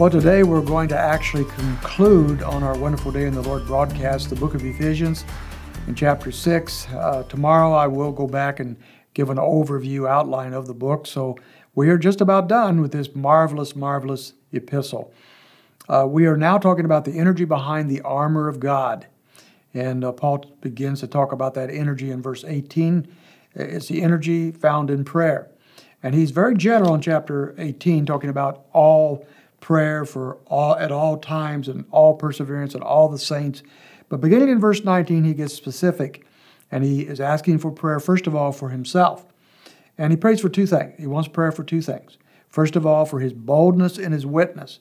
Well, today we're going to actually conclude on our Wonderful Day in the Lord broadcast the book of Ephesians in chapter 6. Uh, tomorrow I will go back and give an overview outline of the book. So we are just about done with this marvelous, marvelous epistle. Uh, we are now talking about the energy behind the armor of God. And uh, Paul begins to talk about that energy in verse 18. It's the energy found in prayer. And he's very general in chapter 18, talking about all prayer for all at all times and all perseverance and all the saints. But beginning in verse 19, he gets specific and he is asking for prayer, first of all, for himself. And he prays for two things. He wants prayer for two things. First of all, for his boldness and his witness.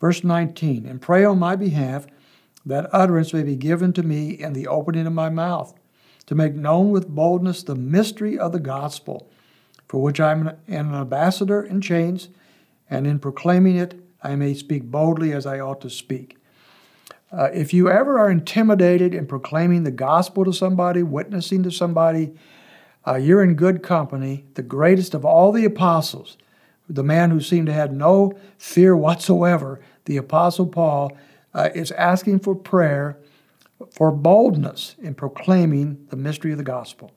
Verse 19, and pray on my behalf that utterance may be given to me in the opening of my mouth, to make known with boldness the mystery of the gospel, for which I am an ambassador in chains, and in proclaiming it I may speak boldly as I ought to speak. Uh, if you ever are intimidated in proclaiming the gospel to somebody, witnessing to somebody, uh, you're in good company. The greatest of all the apostles, the man who seemed to have no fear whatsoever, the apostle Paul, uh, is asking for prayer for boldness in proclaiming the mystery of the gospel.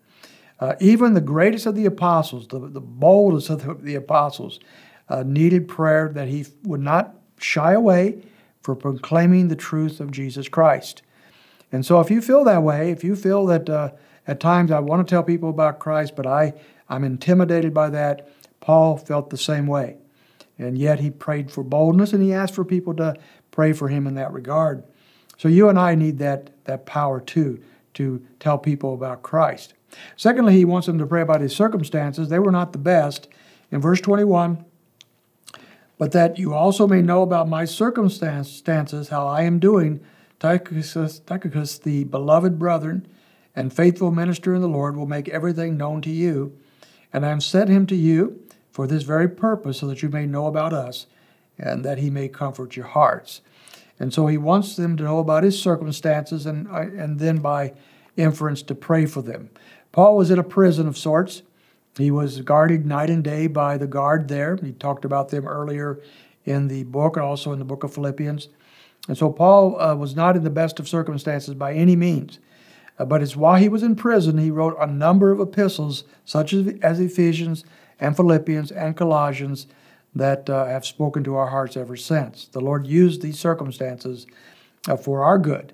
Uh, even the greatest of the apostles, the, the boldest of the, the apostles, uh, needed prayer that he would not shy away for proclaiming the truth of Jesus Christ. And so, if you feel that way, if you feel that uh, at times I want to tell people about Christ, but I, I'm intimidated by that, Paul felt the same way. And yet he prayed for boldness and he asked for people to pray for him in that regard. So you and I need that, that power too, to tell people about Christ. Secondly, he wants them to pray about his circumstances. They were not the best. In verse 21, but that you also may know about my circumstances, how I am doing. Tychicus, Tychicus, the beloved brethren and faithful minister in the Lord, will make everything known to you. And I have sent him to you for this very purpose, so that you may know about us, and that he may comfort your hearts. And so he wants them to know about his circumstances, and, and then by inference to pray for them. Paul was in a prison of sorts. He was guarded night and day by the guard there. He talked about them earlier in the book and also in the book of Philippians. And so Paul uh, was not in the best of circumstances by any means. Uh, but it's while he was in prison, he wrote a number of epistles, such as, as Ephesians and Philippians and Colossians, that uh, have spoken to our hearts ever since. The Lord used these circumstances uh, for our good.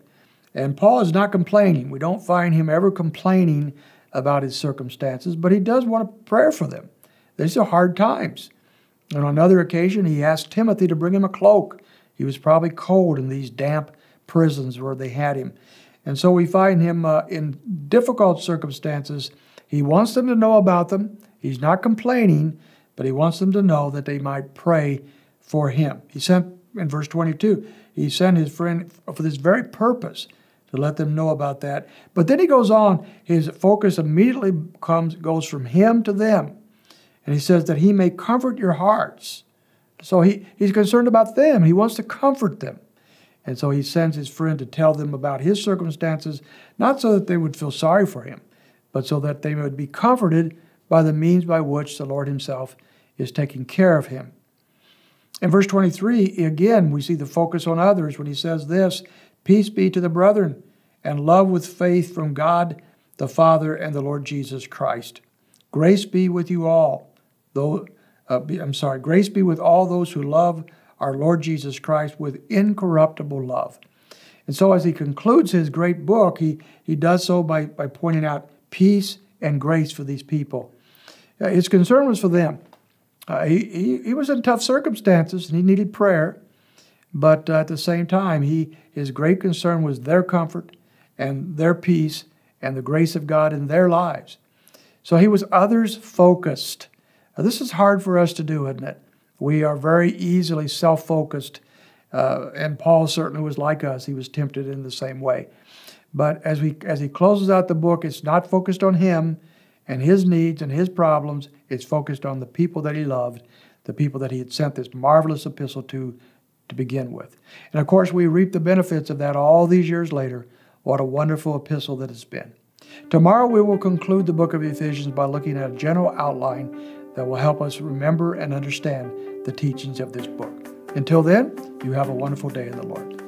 And Paul is not complaining. We don't find him ever complaining about his circumstances, but he does want a prayer for them. These are hard times. And on another occasion, he asked Timothy to bring him a cloak. He was probably cold in these damp prisons where they had him. And so we find him uh, in difficult circumstances. He wants them to know about them. He's not complaining, but he wants them to know that they might pray for him. He sent, in verse 22, he sent his friend for this very purpose to let them know about that. But then he goes on, his focus immediately comes goes from him to them. And he says that he may comfort your hearts. So he, he's concerned about them. He wants to comfort them. And so he sends his friend to tell them about his circumstances, not so that they would feel sorry for him, but so that they would be comforted by the means by which the Lord himself is taking care of him. In verse 23, again, we see the focus on others when he says this Peace be to the brethren, and love with faith from God the Father and the Lord Jesus Christ. Grace be with you all. Though, uh, be, I'm sorry, grace be with all those who love our Lord Jesus Christ with incorruptible love. And so, as he concludes his great book, he, he does so by, by pointing out peace and grace for these people. Uh, his concern was for them. Uh, he, he, he was in tough circumstances and he needed prayer. But uh, at the same time, he, his great concern was their comfort and their peace and the grace of God in their lives. So he was others focused. Now, this is hard for us to do, isn't it? We are very easily self focused, uh, and Paul certainly was like us. He was tempted in the same way. But as, we, as he closes out the book, it's not focused on him and his needs and his problems. It's focused on the people that he loved, the people that he had sent this marvelous epistle to to begin with. And of course, we reap the benefits of that all these years later. What a wonderful epistle that it's been. Tomorrow, we will conclude the book of Ephesians by looking at a general outline that will help us remember and understand the teachings of this book. Until then, you have a wonderful day in the Lord.